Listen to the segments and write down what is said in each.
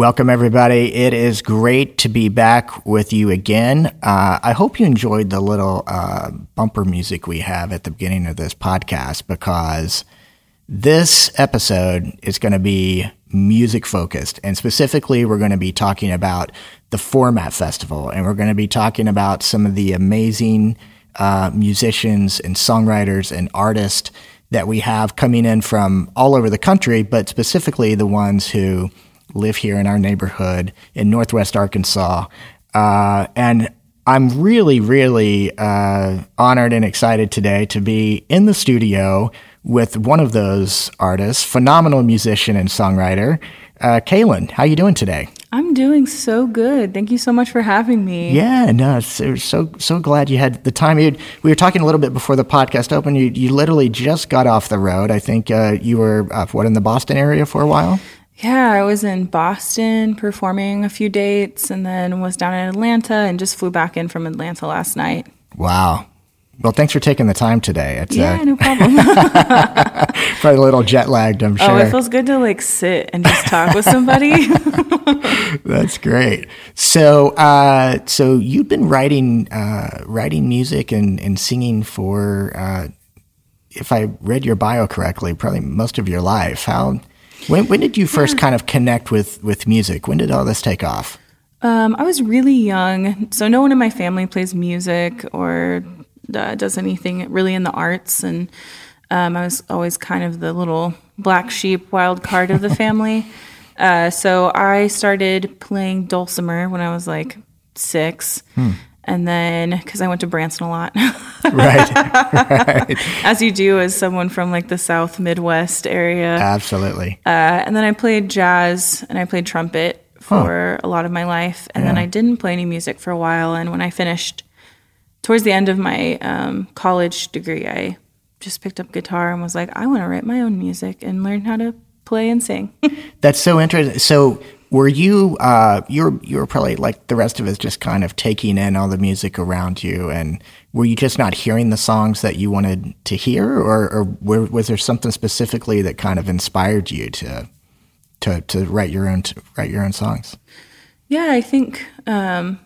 Welcome, everybody. It is great to be back with you again. Uh, I hope you enjoyed the little uh, bumper music we have at the beginning of this podcast because this episode is going to be music focused. And specifically, we're going to be talking about the Format Festival and we're going to be talking about some of the amazing uh, musicians and songwriters and artists that we have coming in from all over the country, but specifically the ones who live here in our neighborhood in Northwest Arkansas. Uh, and I'm really, really uh, honored and excited today to be in the studio with one of those artists, phenomenal musician and songwriter, uh, Kalyn. How you doing today? I'm doing so good. Thank you so much for having me. Yeah, no, so so, so glad you had the time. You'd, we were talking a little bit before the podcast opened. You you literally just got off the road. I think uh, you were uh, what in the Boston area for a while. Yeah, I was in Boston performing a few dates and then was down in Atlanta and just flew back in from Atlanta last night. Wow. Well, thanks for taking the time today. It's, yeah, uh, no problem. probably a little jet lagged, I'm sure. Oh, it feels good to like sit and just talk with somebody. That's great. So, uh, so you've been writing, uh, writing music and, and singing for, uh, if I read your bio correctly, probably most of your life. How when, when did you first kind of connect with, with music? When did all this take off? Um, I was really young, so no one in my family plays music or uh, does anything really in the arts, and um, I was always kind of the little black sheep, wild card of the family. Uh, so I started playing dulcimer when I was like six. Hmm and then because I went to Branson a lot, right, right, as you do as someone from like the South Midwest area, absolutely. Uh, and then I played jazz and I played trumpet for huh. a lot of my life, and yeah. then I didn't play any music for a while. And when I finished, towards the end of my um, college degree, I just picked up guitar and was like, I want to write my own music and learn how to play and sing. That's so interesting. So were you uh, you're you're probably like the rest of us just kind of taking in all the music around you and were you just not hearing the songs that you wanted to hear? Or, or were, was there something specifically that kind of inspired you to to to write your own write your own songs? Yeah i think um,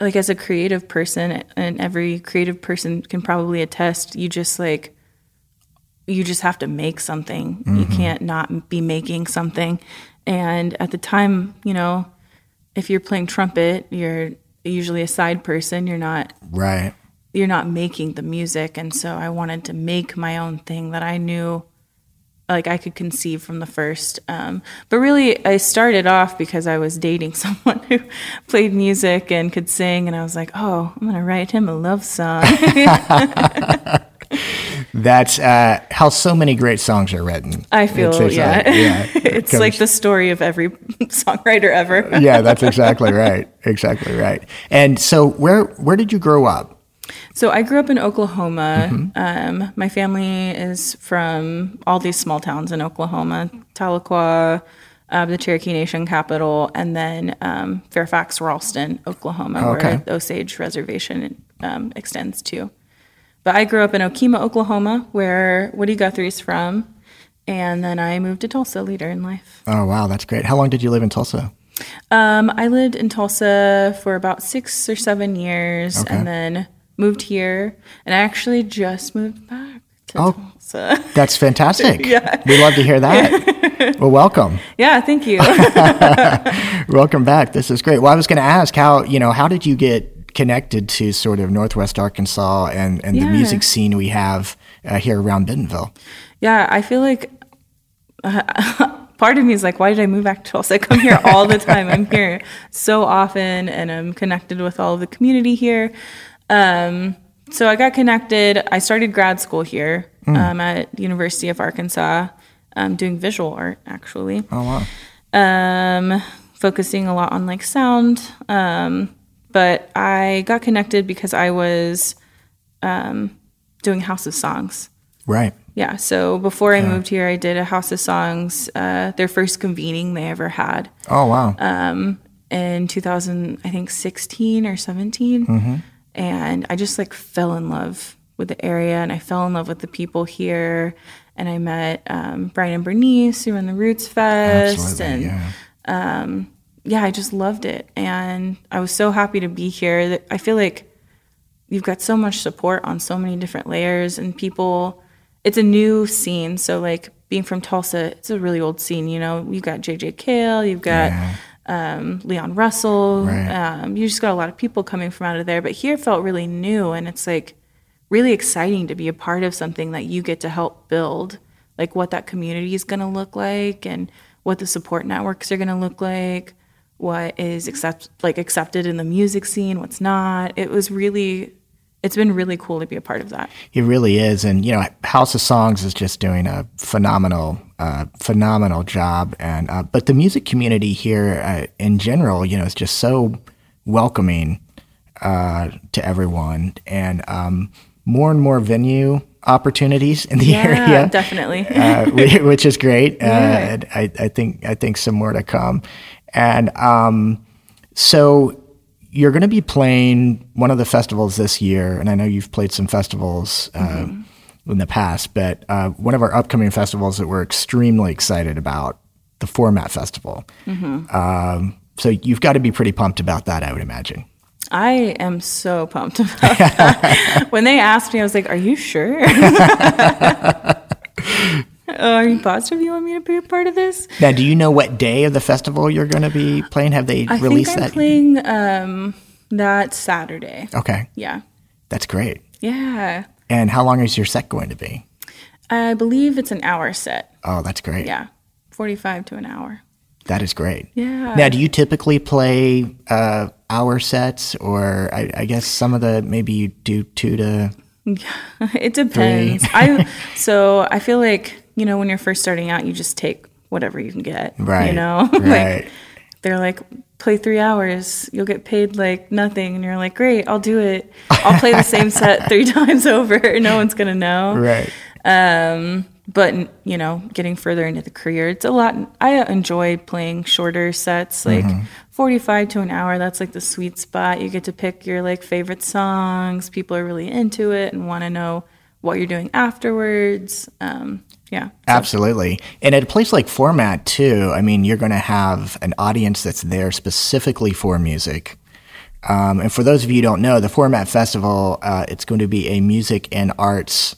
like as a creative person and every creative person can probably attest you just like you just have to make something mm-hmm. you can't not be making something and at the time, you know, if you're playing trumpet, you're usually a side person. You're not right. You're not making the music, and so I wanted to make my own thing that I knew, like I could conceive from the first. Um, but really, I started off because I was dating someone who played music and could sing, and I was like, oh, I'm gonna write him a love song. That's uh, how so many great songs are written. I feel, it's, it's yeah. Like, yeah it's like the story of every songwriter ever. yeah, that's exactly right. Exactly right. And so, where where did you grow up? So I grew up in Oklahoma. Mm-hmm. Um, my family is from all these small towns in Oklahoma: Tahlequah, uh, the Cherokee Nation capital, and then um, Fairfax, Ralston, Oklahoma, okay. where the Osage Reservation um, extends to. But I grew up in Okemah, Oklahoma, where Woody Guthrie's from. And then I moved to Tulsa later in life. Oh, wow. That's great. How long did you live in Tulsa? Um, I lived in Tulsa for about six or seven years okay. and then moved here. And I actually just moved back to oh, Tulsa. That's fantastic. yeah. We love to hear that. well, welcome. Yeah, thank you. welcome back. This is great. Well, I was going to ask how, you know, how did you get connected to sort of Northwest Arkansas and, and yeah. the music scene we have uh, here around Bentonville. Yeah, I feel like uh, part of me is like, why did I move back to Tulsa? I come here all the time. I'm here so often and I'm connected with all of the community here. Um, so I got connected. I started grad school here mm. um, at University of Arkansas, um, doing visual art actually. Oh wow. Um, focusing a lot on like sound. Um, but I got connected because I was um, doing House of Songs. Right. Yeah. So before I yeah. moved here, I did a House of Songs, uh, their first convening they ever had. Oh wow. Um, in 2000, I think 16 or 17, mm-hmm. and I just like fell in love with the area, and I fell in love with the people here, and I met um, Brian and Bernice who run the Roots Fest, Absolutely, and yeah um, yeah, I just loved it. And I was so happy to be here. I feel like you've got so much support on so many different layers and people. It's a new scene. So, like, being from Tulsa, it's a really old scene. You know, you've got JJ Cale, you've got Yeah. um, Leon Russell. Right. Um, you just got a lot of people coming from out of there. But here felt really new, and it's like really exciting to be a part of something that you get to help build, like what that community is going to look like, and what the support networks are going to look like, what is accept like accepted in the music scene, what's not. It was really, it's been really cool to be a part of that. It really is, and you know, House of Songs is just doing a phenomenal, uh, phenomenal job. And uh, but the music community here uh, in general, you know, is just so welcoming uh, to everyone, and um, more and more venue opportunities in the area. definitely. uh, which is great. Uh, Yeah. and I, I think I think some more to come. And um, so you're going to be playing one of the festivals this year, and I know you've played some festivals uh, in the past, but uh, one of our upcoming festivals that we're extremely excited about, the Format Festival. Um, so you've got to be pretty pumped about that, I would imagine. I am so pumped about that. when they asked me, I was like, "Are you sure? Uh, are you positive you want me to be a part of this?" Now, do you know what day of the festival you're going to be playing? Have they I released think I'm that? playing um, that Saturday. okay, Yeah, that's great. yeah. And how long is your set going to be? I believe it's an hour set. Oh, that's great. Yeah, forty-five to an hour. That is great. Yeah. Now, do you typically play uh, hour sets, or I, I guess some of the maybe you do two to? it depends. I so I feel like you know when you're first starting out, you just take whatever you can get. Right. You know, Right. like they're like play three hours, you'll get paid like nothing, and you're like, great, I'll do it. I'll play the same set three times over. No one's gonna know. Right. Um, but you know, getting further into the career, it's a lot. I enjoy playing shorter sets, like Mm-hmm. 45 to an hour. That's like the sweet spot. You get to pick your like favorite songs. People are really into it and want to know what you're doing afterwards. Um, yeah. Absolutely. And at a place like Format, too, I mean, you're going to have an audience that's there specifically for music. Um, and for those of you who don't know, the Format Festival, uh, it's going to be a music and arts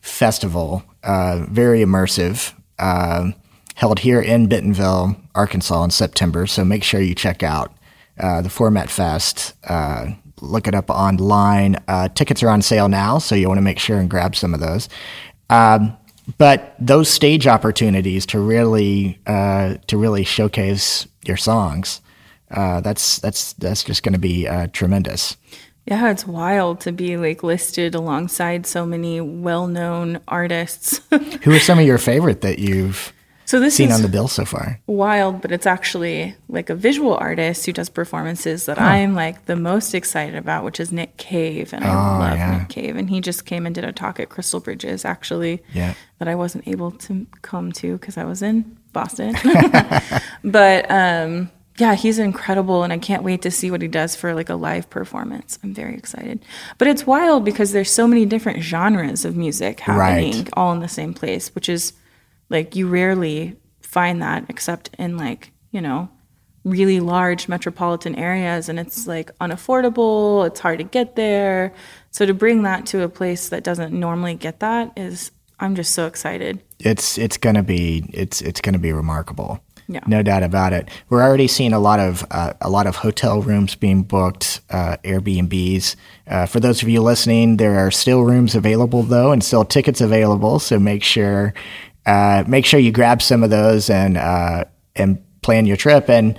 festival, uh, very immersive, uh, held here in Bentonville, Arkansas in September. So make sure you check out uh, the Format Fest. Uh, look it up online. Uh, tickets are on sale now, so you want to make sure and grab some of those. Um, but those stage opportunities to really uh, to really showcase your songs, uh, that's that's that's just going to be uh, tremendous. Yeah, it's wild to be like listed alongside so many well-known artists. Who are some of your favorite that you've so this seen is on the bill so far? wild, but it's actually like a visual artist who does performances that I'm like the most excited about, which is Nick Cave. And I love Oh, yeah. Nick Cave. And he just came and did a talk at Crystal Bridges, actually, Yeah. that I wasn't able to come to because I was in Boston. but um, yeah, he's incredible. And I can't wait to see what he does for like a live performance. I'm very excited. But it's wild because there's so many different genres of music happening Right. all in the same place, which is like you rarely find that except in like, you know, really large metropolitan areas and it's like unaffordable, it's hard to get there. So to bring that to a place that doesn't normally get that is I'm just so excited. It's it's gonna be it's it's gonna be remarkable. Yeah. No doubt about it. We're already seeing a lot of uh, a lot of hotel rooms being booked, uh, Airbnbs. Uh, for those of you listening, there are still rooms available though, and still tickets available. So make sure uh, make sure you grab some of those and uh, and plan your trip. And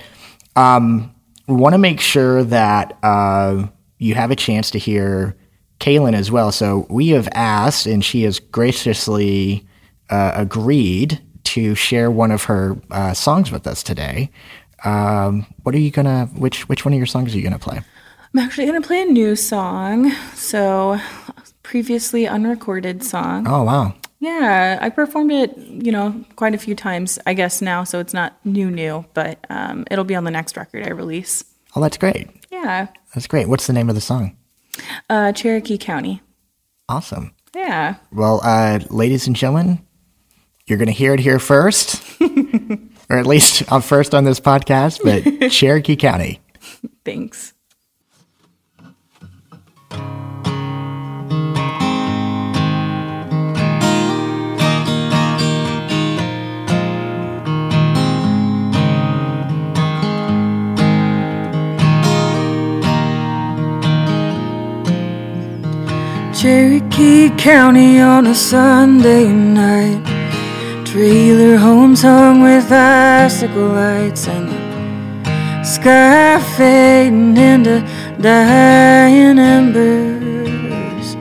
um, we want to make sure that uh, you have a chance to hear Kalyn as well. So we have asked, and she has graciously uh, agreed to share one of her uh, songs with us today. Um, what are you gonna? Which which one of your songs are you gonna play? I'm actually going to play a new song. So previously unrecorded song. Oh wow, Yeah, I performed it, you know, quite a few times, I guess now, so it's not new new, but um, it'll be on the next record I release. oh that's great. Yeah. That's great. What's the name of the song? Uh, Cherokee County. Awesome. Yeah. Well, uh, ladies and gentlemen, you're gonna hear it here first. or at least uh, first on this podcast, but Cherokee County. Thanks. Cherokee County on a Sunday night. Trailer homes hung with icicle lights and the sky fading into dying embers.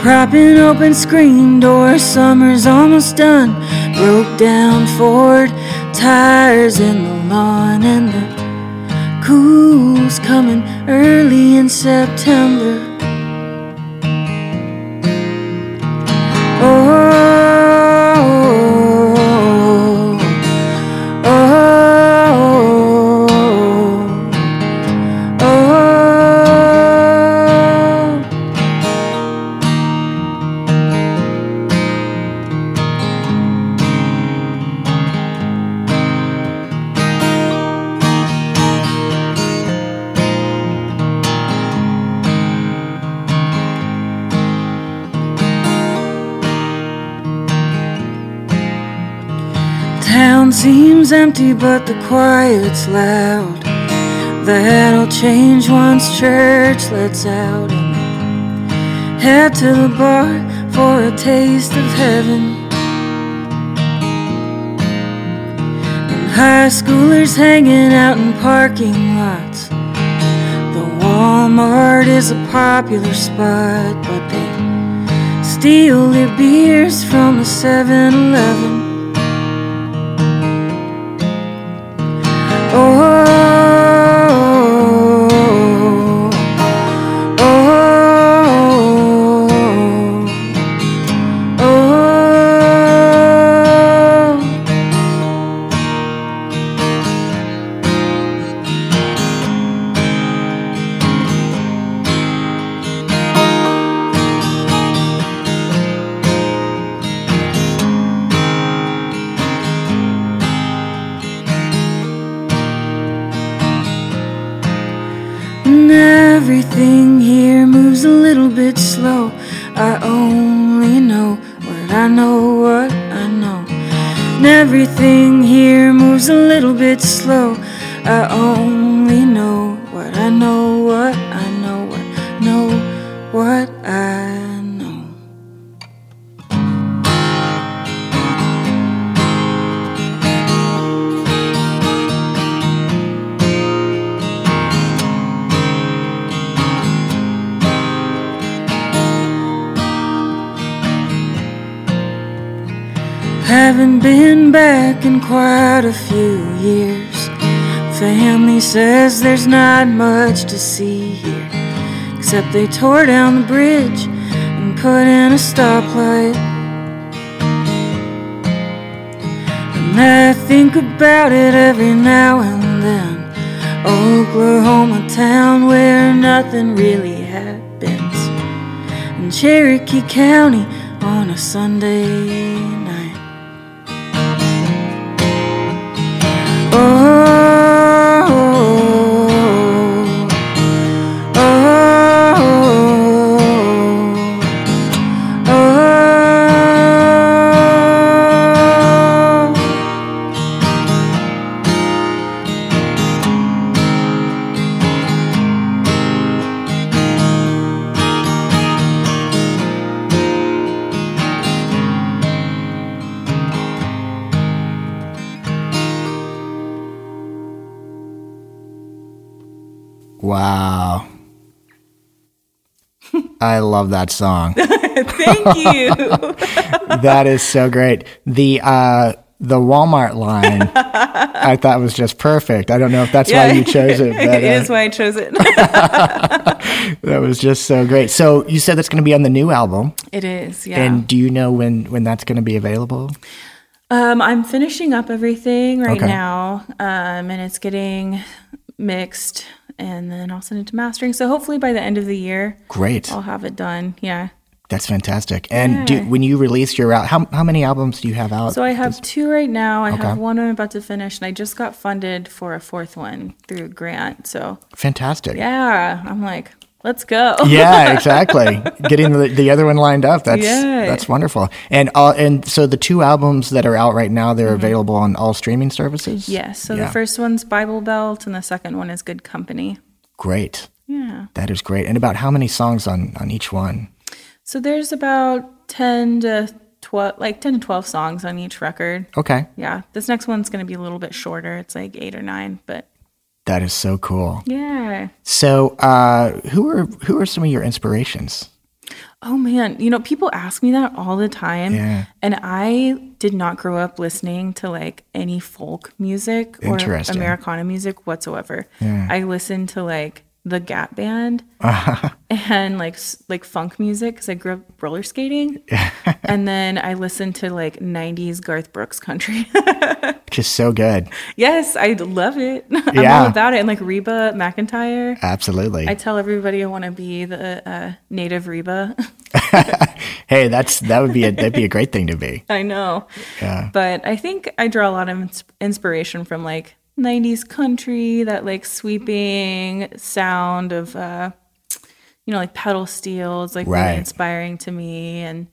Propping open screen doors, summer's almost done. Broke down Ford tires in the lawn, and the cool's coming early in September. Empty, but the quiet's loud. That'll change once church lets out. And head to the bar for a taste of heaven. High schoolers hanging out in parking lots. The Walmart is a popular spot, but they steal their beers from the 7 Eleven. Know, what I know. And everything here moves a little bit slow. I only Haven't been back in quite a few years. Family says there's not much to see here, except they tore down the bridge and put in a stoplight. And I think about it every now and then. Oklahoma town where nothing really happens. And Cherokee County on a Sunday Wow. I love that song. Thank you. that is so great. The uh the Walmart line I thought was just perfect. I don't know if that's why you chose it, but it uh, is why I chose it. that was just so great. So you said that's going to be on the new album, it is, yeah. and do you know when when that's going to be available? Um, I'm finishing up everything right Okay. now, um, and it's getting mixed, and then I'll send it to mastering. So hopefully by the end of the year, Great. I'll have it done. Yeah. That's fantastic. And do, when you release your out, how how many albums do you have out? So I have two right now. I Okay. have one I'm about to finish, and I just got funded for a fourth one through a grant. So fantastic. yeah, I'm like, let's go. yeah, exactly. Getting the, the other one lined up. That's Yeah. that's wonderful. And uh, and so the two albums that are out right now, they're available on all streaming services. Yes. So Yeah. the first one's Bible Belt, and the second one is Good Company. Great. Yeah. That is great. And about how many songs on on each one? So there's about ten to twelve, like ten to twelve songs on each record. Okay, Yeah. This next one's going to be a little bit shorter. It's like eight or nine, but that is so cool. yeah. So, uh, who are who are some of your inspirations? Oh man, you know, people ask me that all the time. Yeah. And I did not grow up listening to like any folk music or Americana music whatsoever. Yeah. I listened to like the Gap Band and like like funk music because I grew up roller skating. and then I listened to like 90s Garth Brooks country. which is so good. yes, I love it. I'm Yeah. all about it. And like Reba McEntire. Absolutely. I tell everybody I want to be the uh, native Reba. hey, that's that would be a that'd be a great thing to be. I know. Yeah. But I think I draw a lot of ins- inspiration from like 90s country, that like sweeping sound of, uh, you know, like pedal steel is like Right. really inspiring to me. And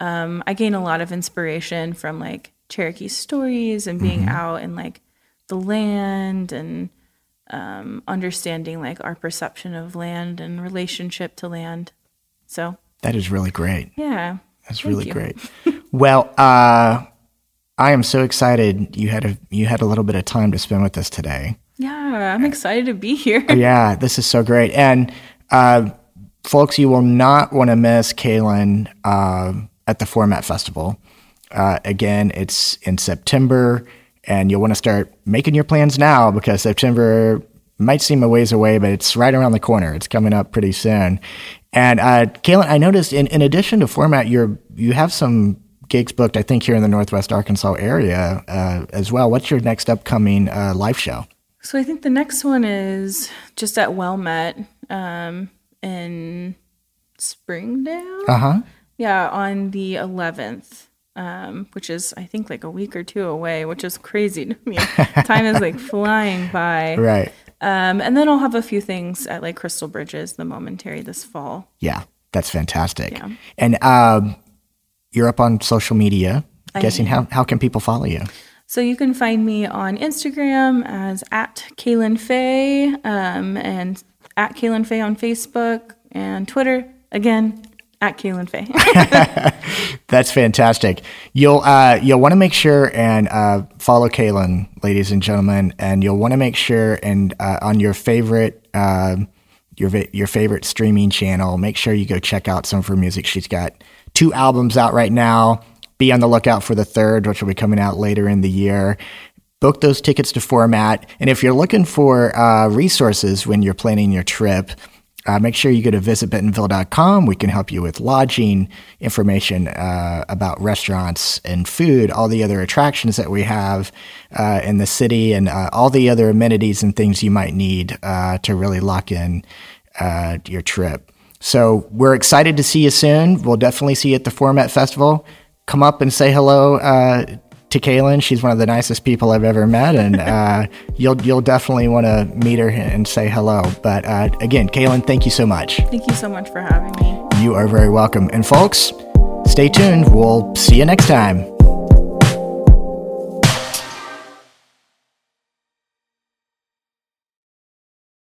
um, I gain a lot of inspiration from like Cherokee stories and being Mm-hmm. out in like the land and um, understanding like our perception of land and relationship to land. So, That is really great. yeah. That's really you. great. well, uh, I am so excited you had a you had a little bit of time to spend with us today. Yeah, I'm excited to be here. yeah, this is so great. And uh, folks, you will not want to miss Kalyn uh, at the Format Festival. Uh, again, it's in September, and you'll want to start making your plans now because September might seem a ways away, but it's right around the corner. It's coming up pretty soon. And uh, Kalyn, I noticed in, in addition to Format, you're you have some gigs booked. I think here in the Northwest Arkansas area uh, as well. What's your next upcoming uh, live show? So I think the next one is just at Well Met um, in Springdale. Uh huh. Yeah, on the 11th, um, which is I think like a week or two away, which is crazy to me. Time is like flying by. Right. Um, and then I'll have a few things at like Crystal Bridges, the Momentary, this fall. Yeah, that's fantastic. Yeah. And um, you're up on social media. I guessing how, how can people follow you? So you can find me on Instagram as at Kalyn Fay um, and at Kalyn Fay on Facebook and Twitter again at Kalyn Fay. That's fantastic. You'll uh, you'll want to make sure and uh, follow Kalyn, ladies and gentlemen, and you'll want to make sure and uh, on your favorite uh, your your favorite streaming channel, make sure you go check out some of her music. She's got two albums out right now. Be on the lookout for the third, which will be coming out later in the year. Book those tickets to format, and if you're looking for uh, resources when you're planning your trip. Uh, make sure you go to visitbentonville.com. We can help you with lodging, information uh, about restaurants and food, all the other attractions that we have uh, in the city, and uh, all the other amenities and things you might need uh, to really lock in uh, your trip. So we're excited to see you soon. We'll definitely see you at the Format Festival. Come up and say hello uh, to Kalyn. She's one of the nicest people I've ever met, and uh, you'll you'll definitely want to meet her and say hello. But uh, again, Kalyn, thank you so much. Thank you so much for having me. You are very welcome. And folks, stay tuned. We'll see you next time.